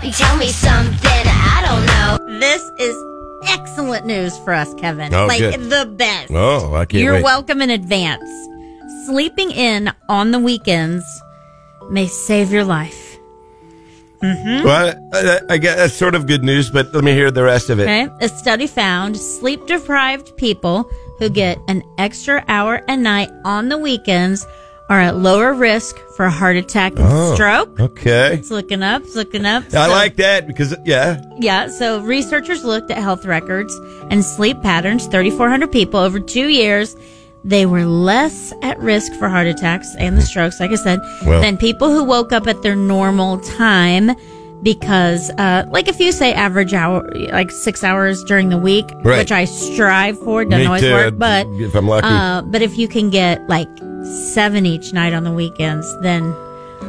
Tell me something I don't know. This is excellent news for us, Kevin. Oh, like good. the best. Oh, I can't You're wait. welcome in advance. Sleeping in on the weekends may save your life. Mm-hmm. Well, I, I guess that's sort of good news, but let me hear the rest of it. Okay. A study found sleep deprived people who get an extra hour a night on the weekends are at lower risk for a heart attack and Oh, stroke. Okay. It's looking up, it's looking up. I So- like that because, yeah. Yeah, so researchers looked at health records and sleep patterns, 3,400 people over two years. They were less at risk for heart attacks and the strokes, like I said, Well- than people who woke up at their normal time because, uh, like if you say average hour, like six hours during the week, Right. which I strive for, doesn't Me always too, work, but, if I'm lucky. uh, but if you can get like seven each night on the weekends, then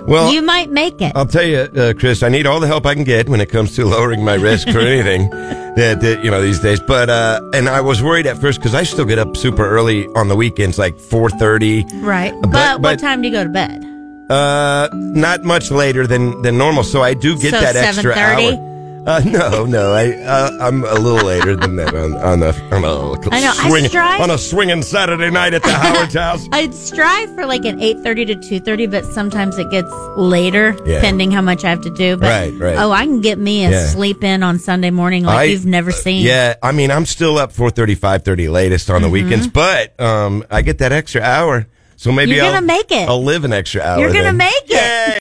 Well, you might make it. I'll tell you, uh, Chris, I need all the help I can get when it comes to lowering my risk for anything that, that, you know, these days. But, uh, and I was worried at first because I still get up super early on the weekends, like 4.30. right. but- But, what time do you go to bed? Uh, not much later than, than normal. So I do get So that extra hour. Uh, no, no, I, uh, I'm a little later than that on, on a, on a I know, I swing, strive- on a swinging Saturday night at the Howard's house. I'd strive for like an eight thirty to two thirty, but sometimes it gets later, Yeah. depending how much I have to do. But Right, right. oh, I can get me a Yeah. sleep in on Sunday morning like I- you've never seen. Yeah, I mean, I'm still up 4.30, 5.30 latest on the weekends, but um, I get that extra hour. So maybe Mm-hmm. You're I'll, gonna make it. I'll live an extra hour. You're gonna then. make it. Yay!